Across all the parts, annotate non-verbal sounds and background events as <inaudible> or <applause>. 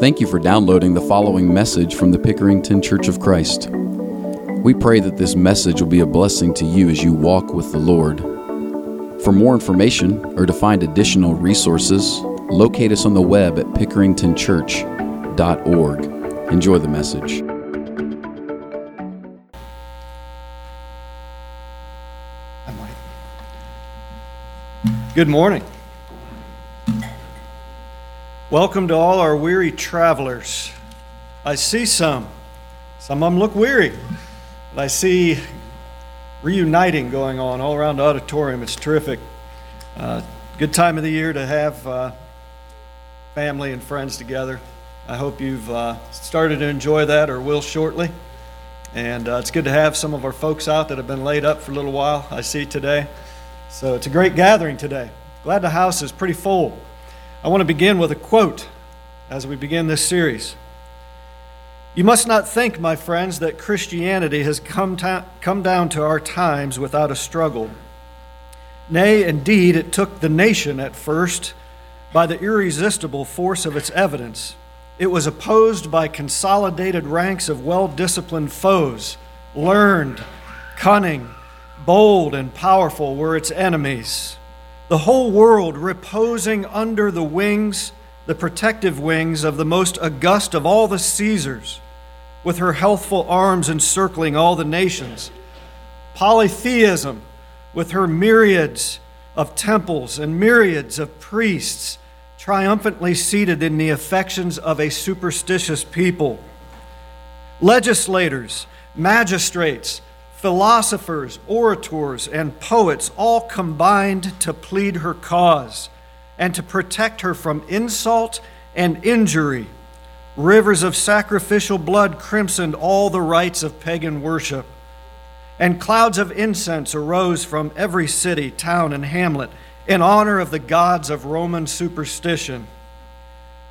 Thank you for downloading the following message from the Pickerington Church of Christ. We pray that this message will be a blessing to you as you walk with the Lord. For more information or to find additional resources, locate us on the web at pickeringtonchurch.org. Enjoy the message. Good morning. Welcome to all our weary travelers. I see some. Some of them look weary. But I see reuniting going on all around the auditorium. It's terrific. Uh, good time of the year to have uh, family and friends together. I hope you've uh, started to enjoy that or will shortly. And uh, it's good to have some of our folks out that have been laid up for a little while, I see today. So it's a great gathering today. Glad the house is pretty full. I want to begin with a quote as we begin this series. You must not think, my friends, that Christianity has come, ta- come down to our times without a struggle. Nay, indeed, it took the nation at first by the irresistible force of its evidence. It was opposed by consolidated ranks of well disciplined foes. Learned, cunning, bold, and powerful were its enemies. The whole world reposing under the wings, the protective wings of the most august of all the Caesars, with her healthful arms encircling all the nations. Polytheism, with her myriads of temples and myriads of priests triumphantly seated in the affections of a superstitious people. Legislators, magistrates, philosophers, orators, and poets all combined to plead her cause and to protect her from insult and injury. Rivers of sacrificial blood crimsoned all the rites of pagan worship, and clouds of incense arose from every city, town, and hamlet in honor of the gods of Roman superstition.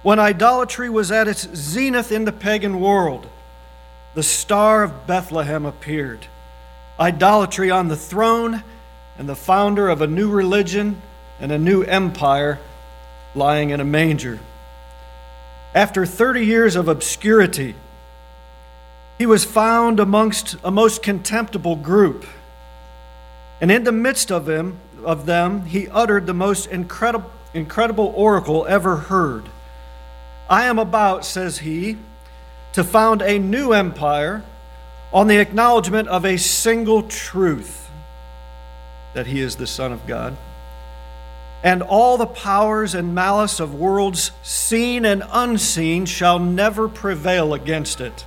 When idolatry was at its zenith in the pagan world, the star of Bethlehem appeared. Idolatry on the throne, and the founder of a new religion and a new empire lying in a manger. After 30 years of obscurity, he was found amongst a most contemptible group. And in the midst of him, of them, he uttered the most incredible, incredible oracle ever heard. I am about, says he, to found a new empire on the acknowledgement of a single truth that he is the Son of God. And all the powers and malice of worlds, seen and unseen, shall never prevail against it.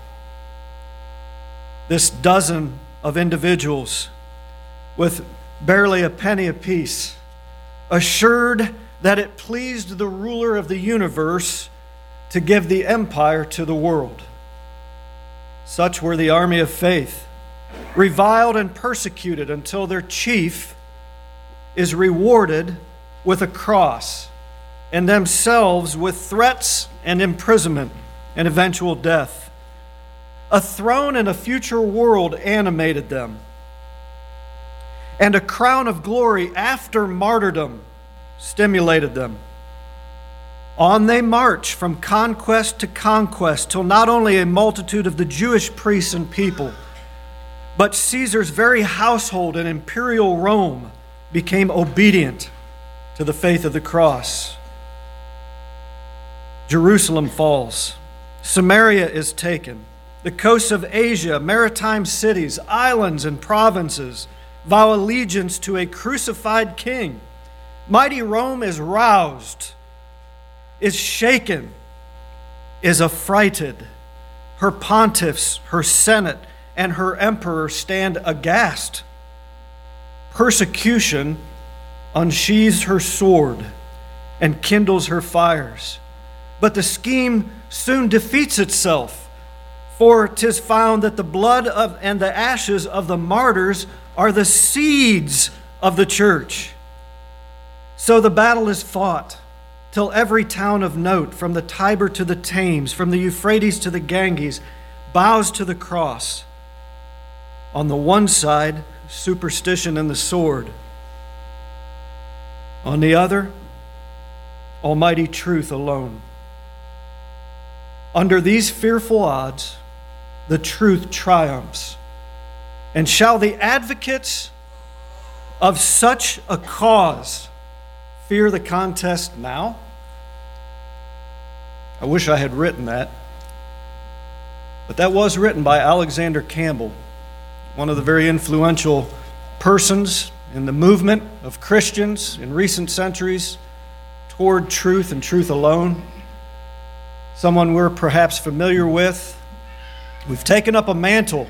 This dozen of individuals with barely a penny apiece, assured that it pleased the ruler of the universe to give the empire to the world. Such were the army of faith, reviled and persecuted until their chief is rewarded with a cross, and themselves with threats and imprisonment and eventual death. A throne and a future world animated them and a crown of glory after martyrdom stimulated them. On they march from conquest to conquest till not only a multitude of the Jewish priests and people, but Caesar's very household in imperial Rome became obedient to the faith of the cross. Jerusalem falls, Samaria is taken, the coasts of Asia, maritime cities, islands, and provinces vow allegiance to a crucified king. Mighty Rome is roused, is shaken, is affrighted. Her pontiffs, her senate, and her emperor stand aghast. Persecution unsheathes her sword and kindles her fires. But the scheme soon defeats itself, for 'tis found that the blood of, and the ashes of the martyrs are the seeds of the church. So the battle is fought till every town of note, from the Tiber to the Thames, from the Euphrates to the Ganges, bows to the cross. On the one side, superstition and the sword. On the other, almighty truth alone. Under these fearful odds, the truth triumphs. And shall the advocates of such a cause fear the contest now? I wish I had written that. But that was written by Alexander Campbell, one of the very influential persons in the movement of Christians in recent centuries toward truth and truth alone. Someone we're perhaps familiar with. We've taken up a mantle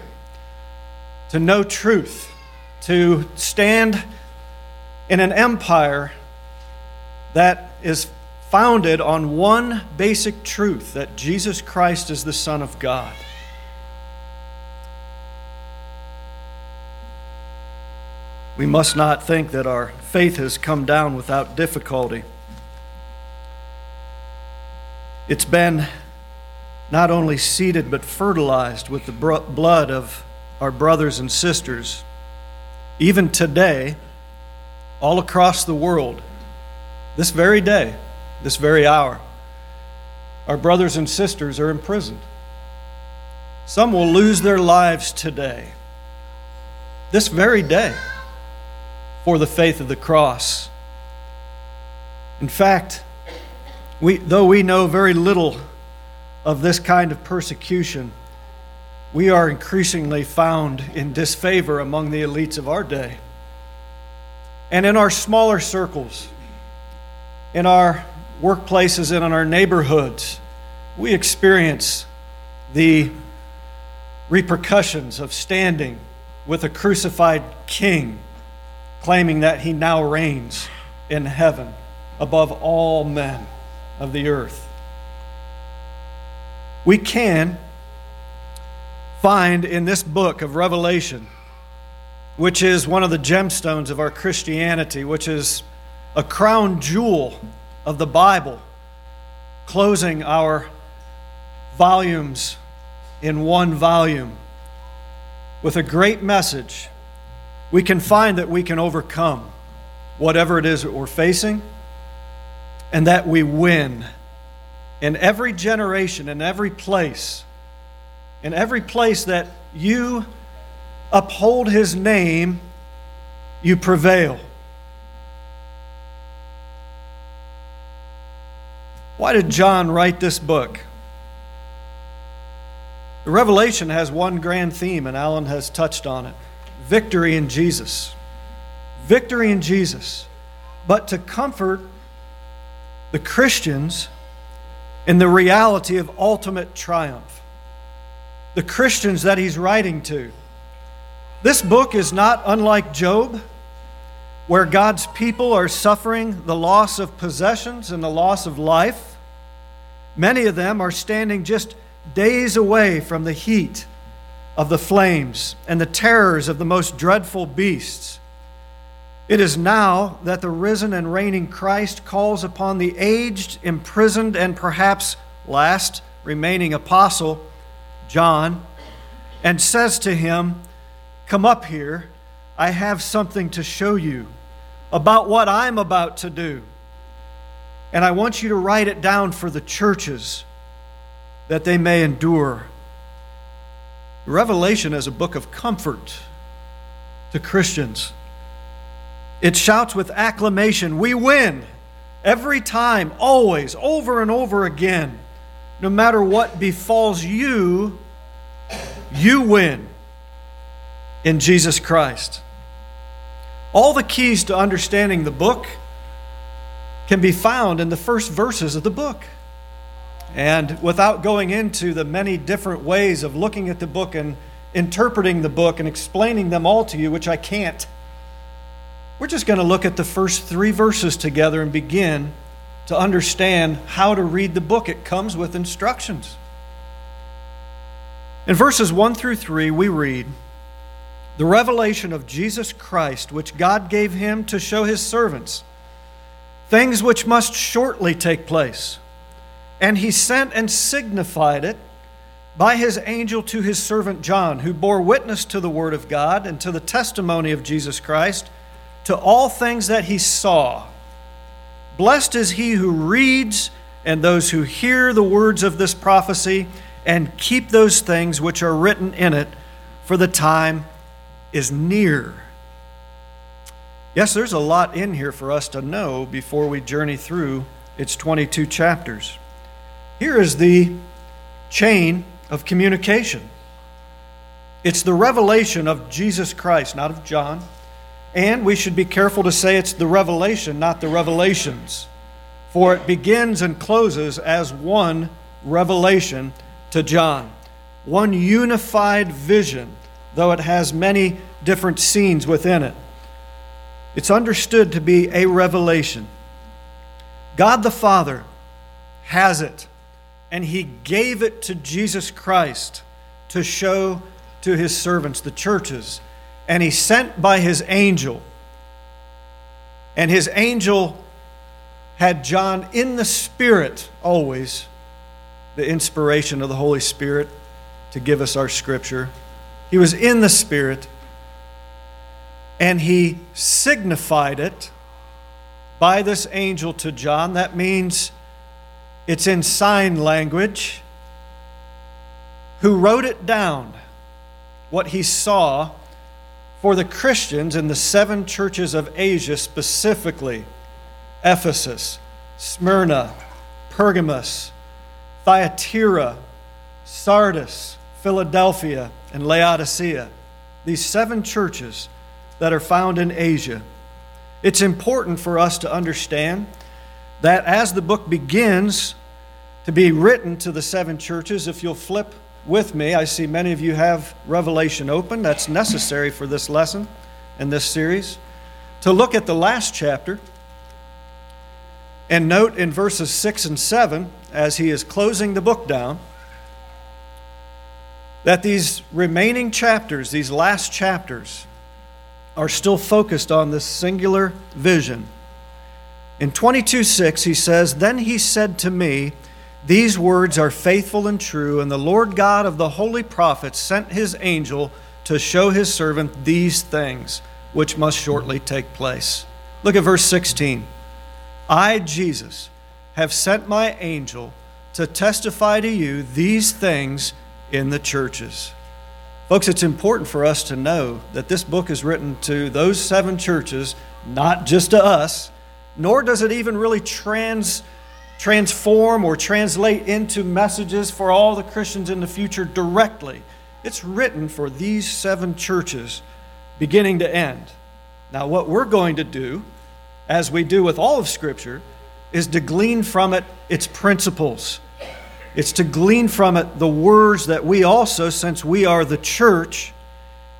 to know truth, to stand in an empire that is founded on one basic truth that Jesus Christ is the Son of God. We must not think that our faith has come down without difficulty. It's been not only seeded but fertilized with the blood of our brothers and sisters. Even today, all across the world, this very day, this very hour. Our brothers and sisters are imprisoned. Some will lose their lives today, this very day, for the faith of the cross. In fact, we, though we know very little of this kind of persecution, we are increasingly found in disfavor among the elites of our day. And in our smaller circles, in our workplaces and in our neighborhoods, we experience the repercussions of standing with a crucified king, claiming that he now reigns in heaven above all men of the earth. We can find in this book of Revelation, which is one of the gemstones of our Christianity, which is a crown jewel of the Bible, closing our volumes in one volume with a great message, we can find that we can overcome whatever it is that we're facing and that we win in every generation, in every place, in every place that you uphold his name, you prevail. Why did John write this book? The Revelation has one grand theme, and Alan has touched on it victory in Jesus. Victory in Jesus. But to comfort the Christians in the reality of ultimate triumph. The Christians that he's writing to. This book is not unlike Job where God's people are suffering the loss of possessions and the loss of life. Many of them are standing just days away from the heat of the flames and the terrors of the most dreadful beasts. It is now that the risen and reigning Christ calls upon the aged, imprisoned, and perhaps last remaining apostle, John, and says to him, Come up here I have something to show you about what I'm about to do. And I want you to write it down for the churches that they may endure. Revelation is a book of comfort to Christians. It shouts with acclamation, We win! Every time, always, over and over again. No matter what befalls you, you win in Jesus Christ. All the keys to understanding the book can be found in the first verses of the book. And without going into the many different ways of looking at the book and interpreting the book and explaining them all to you, which I can't, we're just going to look at the first three verses together and begin to understand how to read the book. It comes with instructions. In verses 1 through 3, we read, the revelation of Jesus Christ, which God gave him to show his servants, things which must shortly take place. And he sent and signified it by his angel to his servant John, who bore witness to the word of God and to the testimony of Jesus Christ, to all things that he saw. Blessed is he who reads and those who hear the words of this prophecy and keep those things which are written in it, for the time is near. Yes, there's a lot in here for us to know before we journey through its 22 chapters. Here is the chain of communication it's the revelation of Jesus Christ, not of John. And we should be careful to say it's the revelation, not the revelations. For it begins and closes as one revelation to John, one unified vision, though it has many different scenes within it. It's understood to be a revelation. God the Father has it, and He gave it to Jesus Christ to show to His servants, the churches. And He sent by His angel. And His angel had John in the Spirit always, the inspiration of the Holy Spirit to give us our scripture. He was in the Spirit and he signified it by this angel to John. That means it's in sign language. Who wrote it down, what he saw for the Christians in the seven churches of Asia, specifically Ephesus, Smyrna, Pergamos, Thyatira, Sardis, Philadelphia, and Laodicea. These seven churches that are found in Asia. It's important for us to understand that as the book begins to be written to the seven churches, if you'll flip with me, I see many of you have Revelation open. That's necessary for this lesson and this series. To look at the last chapter and note in verses 6 and 7, as he is closing the book down, that these remaining chapters, these last chapters, are still focused on this singular vision. In 22 6, he says, Then he said to me, These words are faithful and true, and the Lord God of the holy prophets sent his angel to show his servant these things, which must shortly take place. Look at verse 16. I, Jesus, have sent my angel to testify to you these things in the churches. Folks, it's important for us to know that this book is written to those seven churches, not just to us, nor does it even really trans, transform or translate into messages for all the Christians in the future directly. It's written for these seven churches, beginning to end. Now, what we're going to do, as we do with all of Scripture, is to glean from it its principles it's to glean from it the words that we also, since we are the church,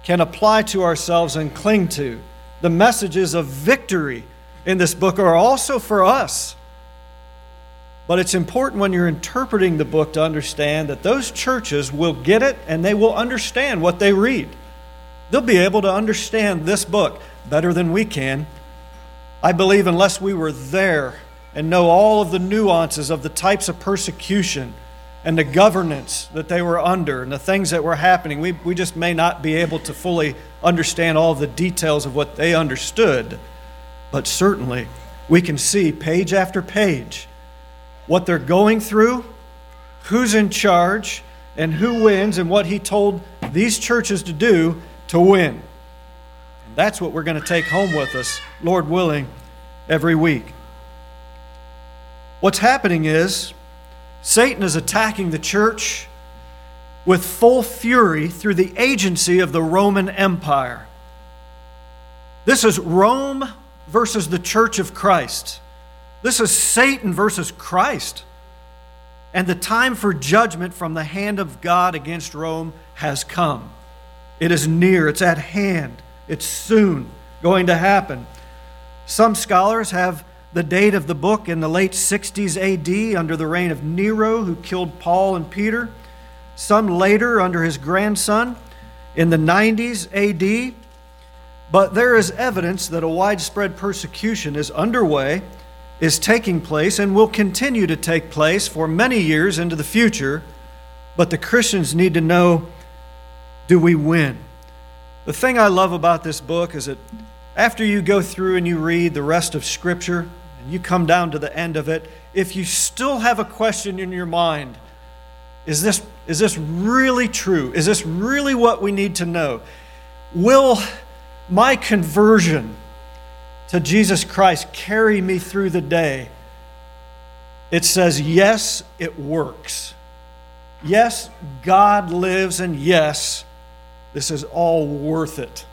can apply to ourselves and cling to. The messages of victory in this book are also for us. But it's important when you're interpreting the book to understand that those churches will get it and they will understand what they read. They'll be able to understand this book better than we can. I believe, unless we were there and know all of the nuances of the types of persecution and the governance that they were under and the things that were happening. We, we just may not be able to fully understand all the details of what they understood, but certainly we can see page after page what they're going through, who's in charge, and who wins, and what he told these churches to do to win. And that's what we're going to take home with us, Lord willing, every week. What's happening is Satan is attacking the church with full fury through the agency of the Roman Empire. This is Rome versus the church of Christ. This is Satan versus Christ. And the time for judgment from the hand of God against Rome has come. It is near, it's at hand, it's soon going to happen. Some scholars have the date of the book in the late 60s AD under the reign of Nero, who killed Paul and Peter. Some later under his grandson in the 90s AD. But there is evidence that a widespread persecution is underway, is taking place, and will continue to take place for many years into the future. But the Christians need to know do we win? The thing I love about this book is that after you go through and you read the rest of Scripture, and you come down to the end of it, if you still have a question in your mind, is this, is this really true? Is this really what we need to know? Will my conversion to Jesus Christ carry me through the day? It says, yes, it works. Yes, God lives, and yes, this is all worth it.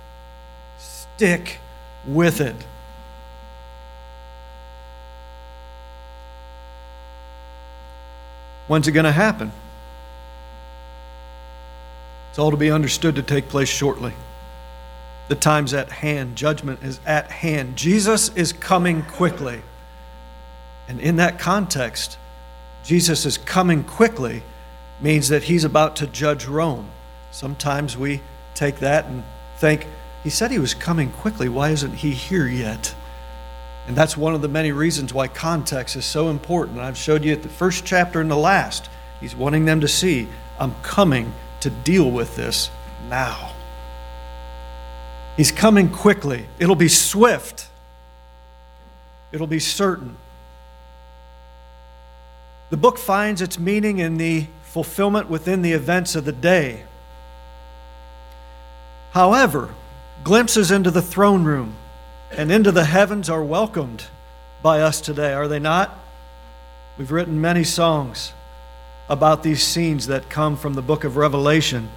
Stick with it. When's it going to happen? It's all to be understood to take place shortly. The time's at hand, judgment is at hand. Jesus is coming quickly. And in that context, Jesus is coming quickly means that he's about to judge Rome. Sometimes we take that and think, he said he was coming quickly. Why isn't he here yet? And that's one of the many reasons why context is so important. I've showed you at the first chapter and the last. He's wanting them to see, I'm coming to deal with this now. He's coming quickly. It'll be swift, it'll be certain. The book finds its meaning in the fulfillment within the events of the day. However, glimpses into the throne room and into the heavens are welcomed by us today, are they not? We've written many songs about these scenes that come from the book of Revelation.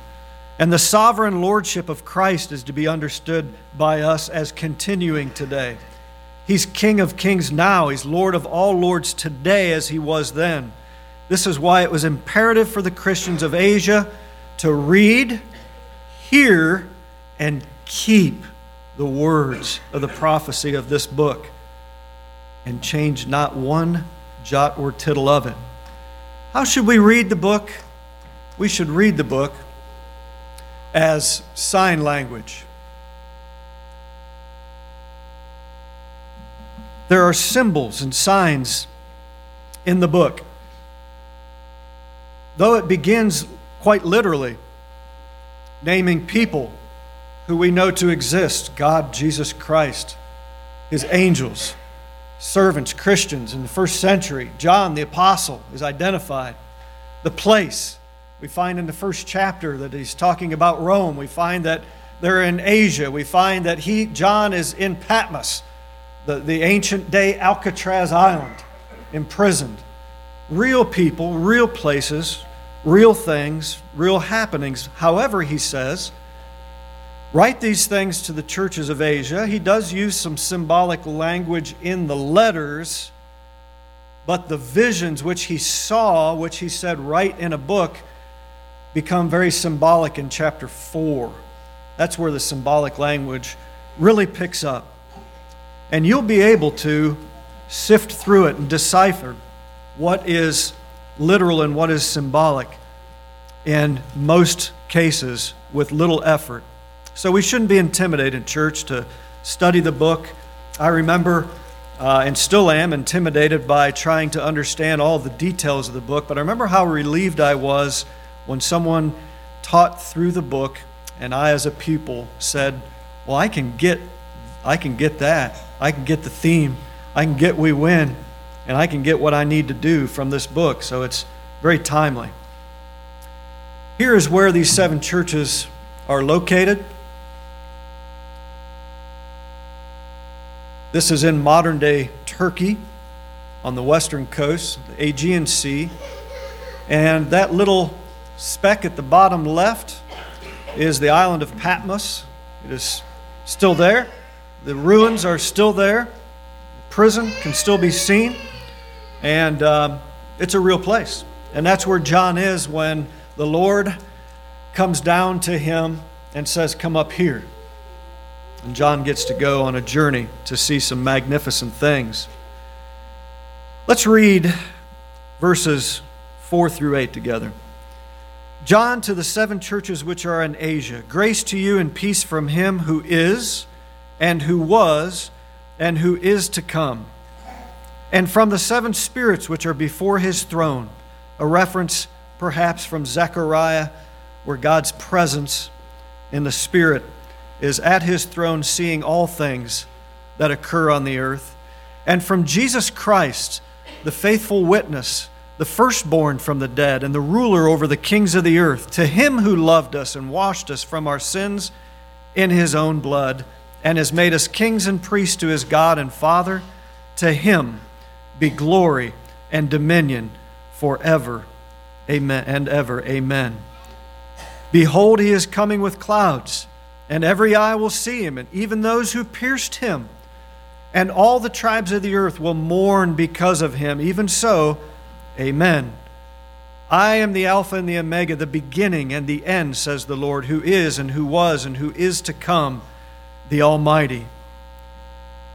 And the sovereign lordship of Christ is to be understood by us as continuing today. He's King of kings now, He's Lord of all lords today as He was then. This is why it was imperative for the Christians of Asia to read, hear, and keep the words of the prophecy of this book and change not one jot or tittle of it. How should we read the book? We should read the book as sign language. There are symbols and signs in the book. Though it begins quite literally, naming people who we know to exist God, Jesus Christ, his angels, servants, Christians in the first century. John the Apostle is identified. The place, we find in the first chapter that he's talking about Rome. We find that they're in Asia. We find that he, John is in Patmos, the, the ancient day Alcatraz Island, imprisoned real people, real places, real things, real happenings. However, he says, write these things to the churches of Asia. He does use some symbolic language in the letters, but the visions which he saw, which he said, write in a book, become very symbolic in chapter 4. That's where the symbolic language really picks up. And you'll be able to sift through it and decipher what is literal and what is symbolic in most cases with little effort. So we shouldn't be intimidated, church, to study the book. I remember uh, and still am intimidated by trying to understand all the details of the book, but I remember how relieved I was when someone taught through the book and I as a pupil said, "Well, I can get I can get that. I can get the theme. I can get we win." and I can get what I need to do from this book. So it's very timely. Here is where these seven churches are located. This is in modern day Turkey on the western coast, the Aegean Sea. And that little speck at the bottom left is the island of Patmos. It is still there. The ruins are still there. The prison can still be seen. And um, it's a real place. And that's where John is when the Lord comes down to him and says, Come up here. And John gets to go on a journey to see some magnificent things. Let's read verses 4 through 8 together. John to the seven churches which are in Asia, grace to you and peace from him who is, and who was, and who is to come and from the seven spirits which are before his throne, a reference perhaps from Zechariah, where God's presence in the Spirit is at his throne, seeing all things that occur on the earth, and from Jesus Christ, the faithful witness, the firstborn from the dead, and the ruler over the kings of the earth, to him who loved us and washed us from our sins in his own blood, and has made us kings and priests to his God and Father, to him be glory and dominion forever. Amen and ever. Amen. Behold, he is coming with clouds, and every eye will see him, and even those who pierced him. And all the tribes of the earth will mourn because of him. Even so, amen. I am the Alpha and the Omega, the beginning and the end, says the Lord, who is and who was and who is to come, the Almighty.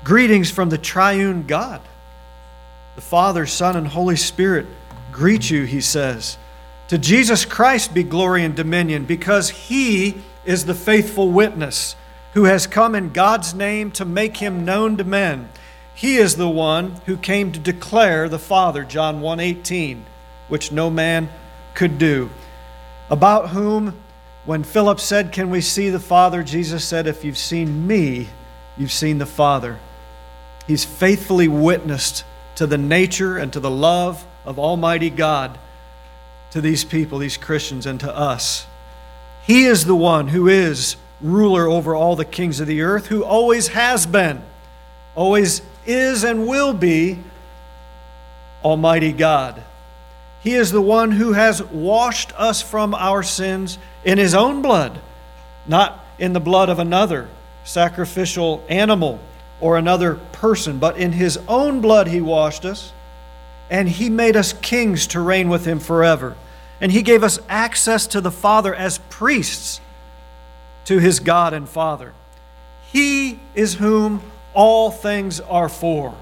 Greetings from the triune God. The Father, Son, and Holy Spirit greet you, he says. To Jesus Christ be glory and dominion, because he is the faithful witness who has come in God's name to make him known to men. He is the one who came to declare the Father, John 1:18, which no man could do. About whom when Philip said, "Can we see the Father?" Jesus said, "If you've seen me, you've seen the Father." He's faithfully witnessed to the nature and to the love of Almighty God to these people, these Christians, and to us. He is the one who is ruler over all the kings of the earth, who always has been, always is, and will be Almighty God. He is the one who has washed us from our sins in His own blood, not in the blood of another sacrificial animal or another person, but in His own blood He washed us, and He made us kings to reign with Him forever. And He gave us access to the Father as priests to His God and Father. He is whom all things are for.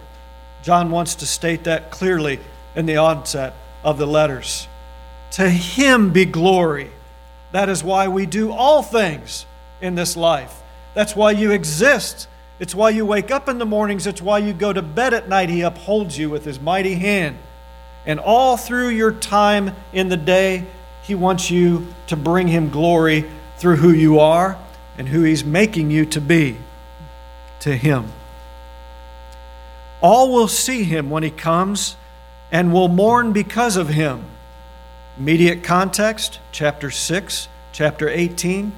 John wants to state that clearly in the onset of the letters. To Him be glory. That is why we do all things in this life. That's why you exist. It's why you wake up in the mornings. It's why you go to bed at night. He upholds you with His mighty hand. And all through your time in the day, He wants you to bring Him glory through who you are and who He's making you to be to Him. All will see Him when He comes and will mourn because of Him. Immediate context, chapter 6, chapter 18,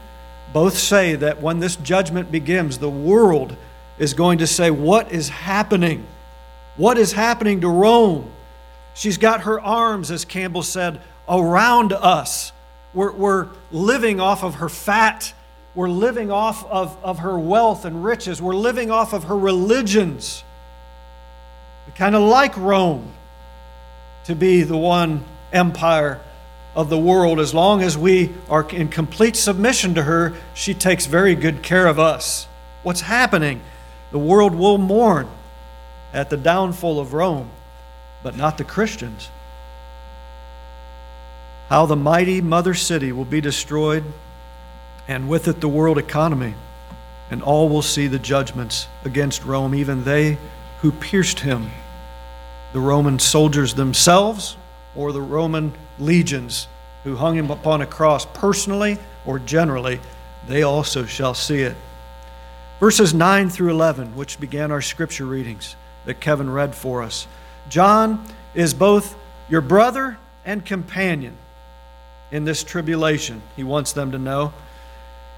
both say that when this judgment begins, the world is going to say, What is happening? What is happening to Rome? She's got her arms, as Campbell said, around us. We're, we're living off of her fat. We're living off of, of her wealth and riches. We're living off of her religions. We kind of like Rome to be the one empire of the world. As long as we are in complete submission to her, she takes very good care of us. What's happening? The world will mourn at the downfall of Rome but not the Christians. How the mighty mother city will be destroyed, and with it the world economy, and all will see the judgments against Rome, even they who pierced him, the Roman soldiers themselves, or the Roman legions who hung him upon a cross personally or generally, they also shall see it. Verses 9 through 11, which began our scripture readings that Kevin read for us. John is both your brother and companion in this tribulation, he wants them to know.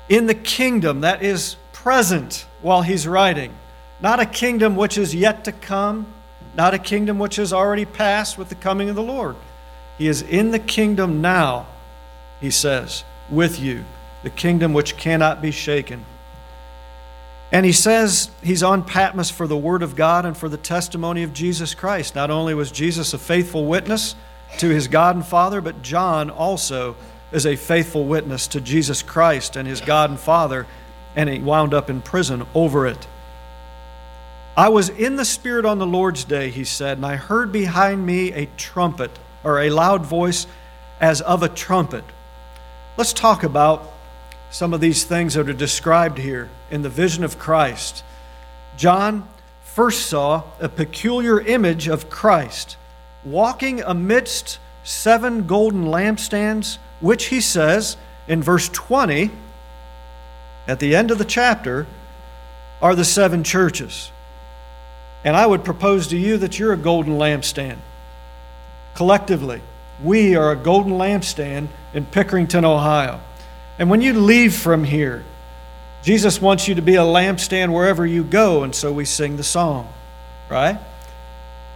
In the kingdom that is present while he's writing, not a kingdom which is yet to come, not a kingdom which has already passed with the coming of the Lord. He is in the kingdom now, he says, with you, the kingdom which cannot be shaken. And he says he's on Patmos for the Word of God and for the testimony of Jesus Christ. Not only was Jesus a faithful witness to his God and Father, but John also is a faithful witness to Jesus Christ and his God and Father, and he wound up in prison over it. I was in the Spirit on the Lord's day, he said, and I heard behind me a trumpet, or a loud voice as of a trumpet. Let's talk about some of these things that are described here in the vision of Christ. John first saw a peculiar image of Christ walking amidst seven golden lampstands, which he says in verse 20, at the end of the chapter, are the seven churches. And I would propose to you that you're a golden lampstand. Collectively, we are a golden lampstand in Pickerington, Ohio. And when you leave from here, Jesus wants you to be a lampstand wherever you go, and so we sing the song, right?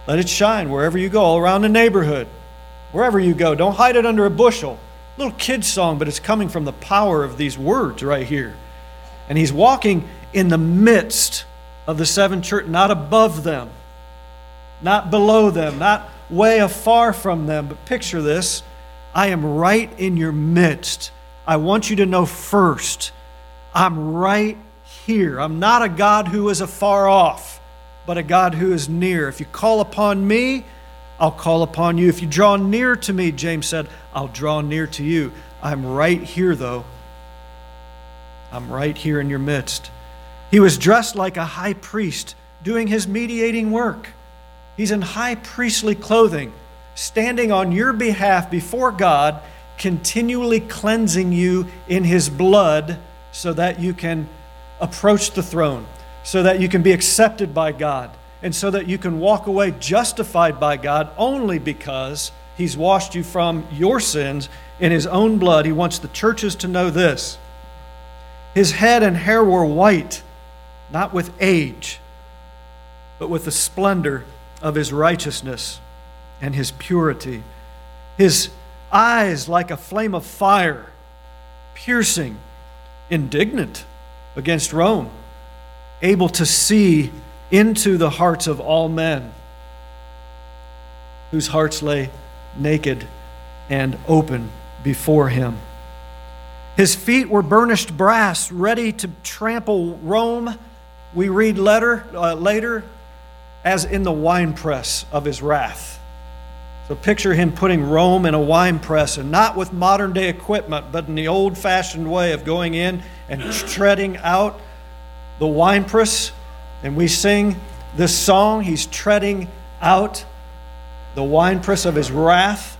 Let it shine wherever you go, all around the neighborhood, wherever you go. Don't hide it under a bushel. Little kid's song, but it's coming from the power of these words right here. And he's walking in the midst of the seven church, not above them, not below them, not way afar from them. But picture this I am right in your midst. I want you to know first, I'm right here. I'm not a God who is afar off, but a God who is near. If you call upon me, I'll call upon you. If you draw near to me, James said, I'll draw near to you. I'm right here, though. I'm right here in your midst. He was dressed like a high priest, doing his mediating work. He's in high priestly clothing, standing on your behalf before God, continually cleansing you in his blood so that you can approach the throne, so that you can be accepted by God, and so that you can walk away justified by God only because he's washed you from your sins in his own blood. He wants the churches to know this. His head and hair were white, not with age, but with the splendor of his righteousness and his purity. His eyes like a flame of fire, piercing, indignant against Rome, able to see into the hearts of all men, whose hearts lay naked and open before him. His feet were burnished brass, ready to trample Rome. We read later, uh, later as in the winepress of his wrath. So picture him putting Rome in a wine press, and not with modern day equipment, but in the old fashioned way of going in and treading out the wine press. And we sing this song. He's treading out the wine press of his wrath.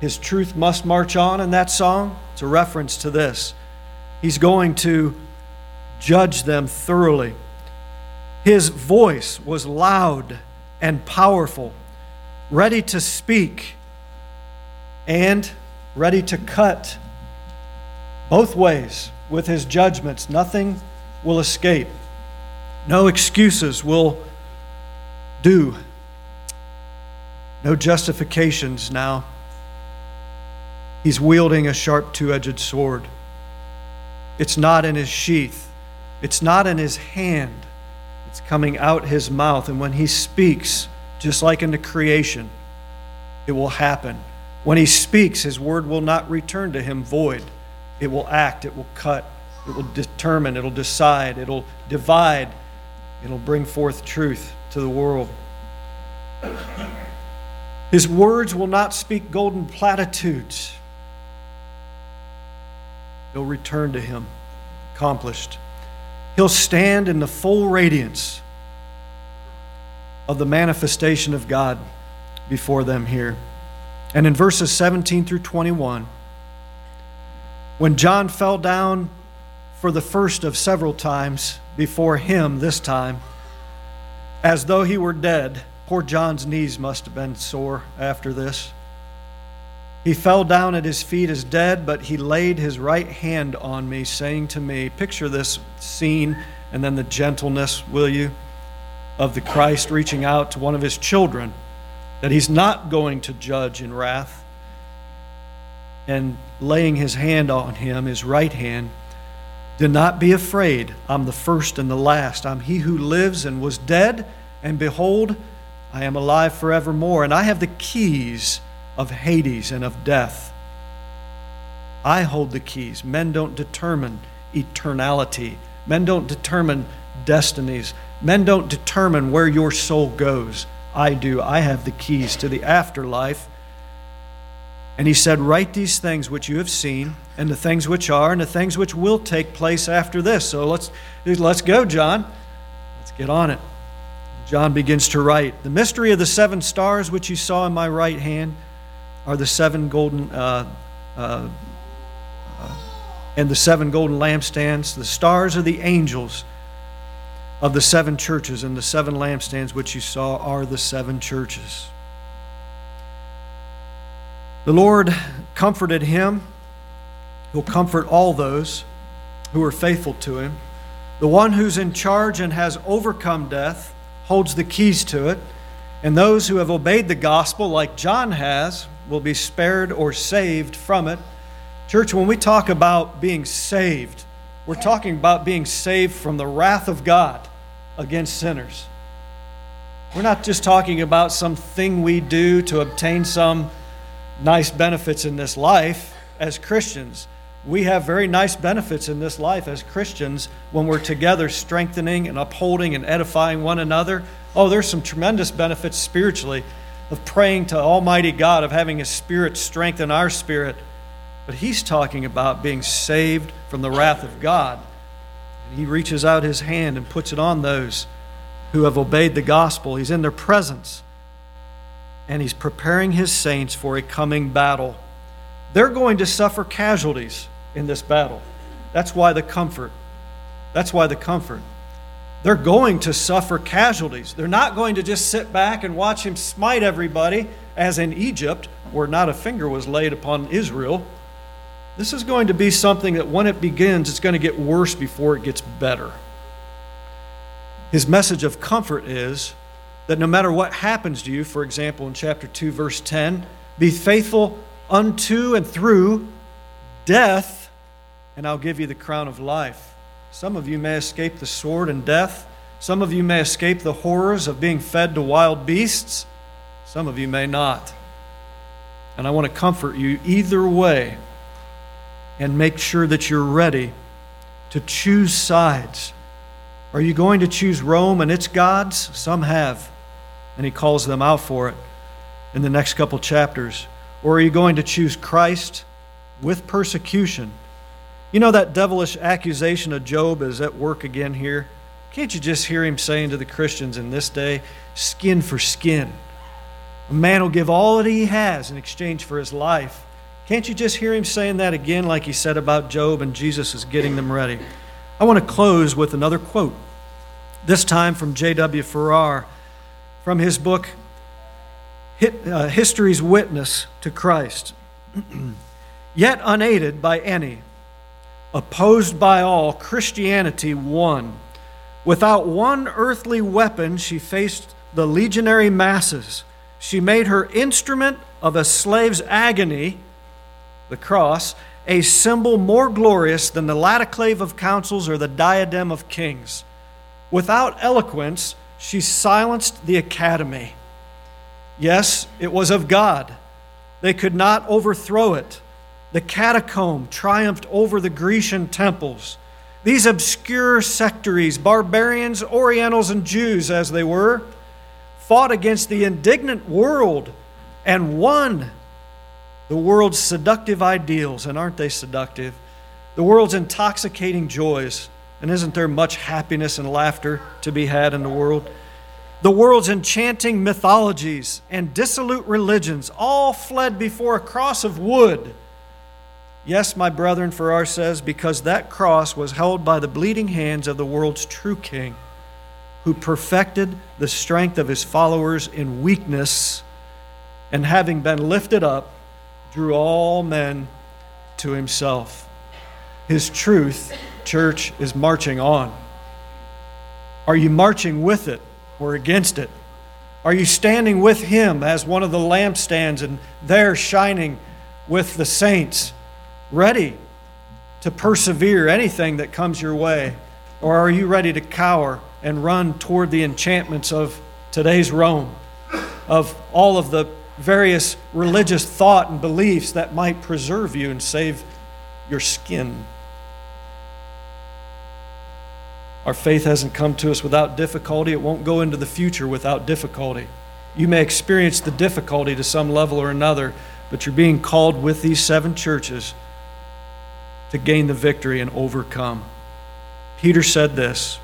His truth must march on in that song. It's a reference to this. He's going to judge them thoroughly. His voice was loud and powerful, ready to speak and ready to cut both ways with his judgments. Nothing will escape, no excuses will do, no justifications now. He's wielding a sharp two edged sword. It's not in his sheath, it's not in his hand it's coming out his mouth. And when he speaks, just like in the creation, it will happen. When he speaks, his word will not return to him void. It will act, it will cut, it will determine, it'll decide, it'll divide, it'll bring forth truth to the world. His words will not speak golden platitudes. They'll return to him, accomplished. He'll stand in the full radiance of the manifestation of God before them here. And in verses 17 through 21, when John fell down for the first of several times before him this time, as though he were dead, poor John's knees must have been sore after this. He fell down at his feet as dead, but he laid his right hand on me, saying to me, Picture this scene and then the gentleness, will you, of the Christ reaching out to one of his children, that he's not going to judge in wrath, and laying his hand on him, his right hand. Do not be afraid. I'm the first and the last. I'm he who lives and was dead, and behold, I am alive forevermore, and I have the keys of Hades and of death. I hold the keys. Men don't determine eternality, men don't determine destinies, men don't determine where your soul goes. I do. I have the keys to the afterlife. And he said, Write these things which you have seen, and the things which are, and the things which will take place after this. So let's, let's go, John. Let's get on it. John begins to write The mystery of the seven stars which you saw in my right hand are the seven golden uh, uh, uh, and the seven golden lampstands. The stars are the angels of the seven churches, and the seven lampstands which you saw are the seven churches. The Lord comforted him. He'll comfort all those who are faithful to him. The one who's in charge and has overcome death holds the keys to it, and those who have obeyed the gospel, like John has, will be spared or saved from it. Church, when we talk about being saved, we're talking about being saved from the wrath of God against sinners. We're not just talking about something we do to obtain some nice benefits in this life as Christians. We have very nice benefits in this life as Christians when we're together strengthening and upholding and edifying one another. Oh, there's some tremendous benefits spiritually of praying to Almighty God, of having His Spirit strengthen our spirit. But He's talking about being saved from the wrath of God. He reaches out His hand and puts it on those who have obeyed the gospel. He's in their presence and he's preparing his saints for a coming battle. They're going to suffer casualties in this battle. That's why the comfort. That's why the comfort. They're going to suffer casualties. They're not going to just sit back and watch him smite everybody, as in Egypt, where not a finger was laid upon Israel. This is going to be something that when it begins, it's going to get worse before it gets better. His message of comfort is that no matter what happens to you, for example, in chapter 2, verse 10, be faithful unto and through death, and I'll give you the crown of life. Some of you may escape the sword and death. Some of you may escape the horrors of being fed to wild beasts. Some of you may not. And I want to comfort you either way and make sure that you're ready to choose sides. Are you going to choose Rome and its gods? Some have and he calls them out for it in the next couple chapters? Or are you going to choose Christ with persecution? You know that devilish accusation of Job is at work again here? Can't you just hear him saying to the Christians in this day, skin for skin? A man will give all that he has in exchange for his life. Can't you just hear him saying that again, like he said about Job, and Jesus is getting them ready? I want to close with another quote, this time from J.W. Farrar from his book, uh, History's Witness to Christ. <clears throat> Yet unaided by any, opposed by all, Christianity won. Without one earthly weapon, she faced the legionary masses. She made her instrument of a slave's agony, the cross, a symbol more glorious than the laticlave of councils or the diadem of kings. Without eloquence, she silenced the academy. Yes, it was of God. They could not overthrow it. The catacomb triumphed over the Grecian temples. These obscure sectaries, barbarians, Orientals, and Jews as they were, fought against the indignant world and won the world's seductive ideals. And aren't they seductive? The world's intoxicating joys. And isn't there much happiness and laughter to be had in the world? The world's enchanting mythologies and dissolute religions all fled before a cross of wood. Yes, my brethren, Farrar says, because that cross was held by the bleeding hands of the world's true king, who perfected the strength of his followers in weakness, and having been lifted up, drew all men to himself. His truth church is marching on. Are you marching with it or against it? Are you standing with Him as one of the lampstands and there shining with the saints, ready to persevere anything that comes your way? Or are you ready to cower and run toward the enchantments of today's Rome, of all of the various religious thought and beliefs that might preserve you and save your skin? Our faith hasn't come to us without difficulty. It won't go into the future without difficulty. You may experience the difficulty to some level or another, but you're being called with these seven churches to gain the victory and overcome. Peter said this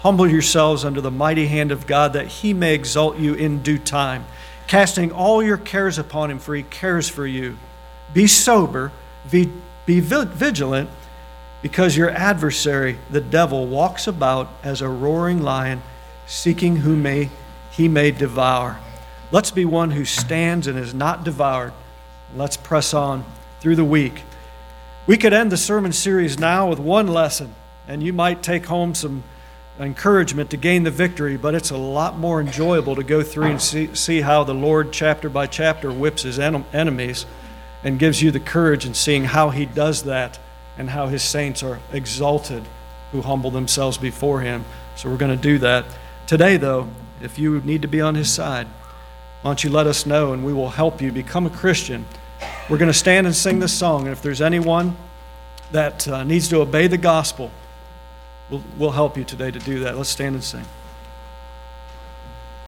Humble yourselves under the mighty hand of God, that he may exalt you in due time, casting all your cares upon him, for he cares for you. Be sober, be, be vigilant because your adversary, the devil, walks about as a roaring lion, seeking whom may, he may devour. Let's be one who stands and is not devoured. Let's press on through the week. We could end the sermon series now with one lesson, and you might take home some encouragement to gain the victory, but it's a lot more enjoyable to go through and see, see how the Lord, chapter by chapter, whips his en- enemies and gives you the courage in seeing how he does that and how his saints are exalted who humble themselves before him. So we're going to do that. Today, though, if you need to be on his side, why don't you let us know and we will help you become a Christian. We're going to stand and sing this song, and if there's anyone that uh, needs to obey the gospel, we'll, we'll help you today to do that. Let's stand and sing.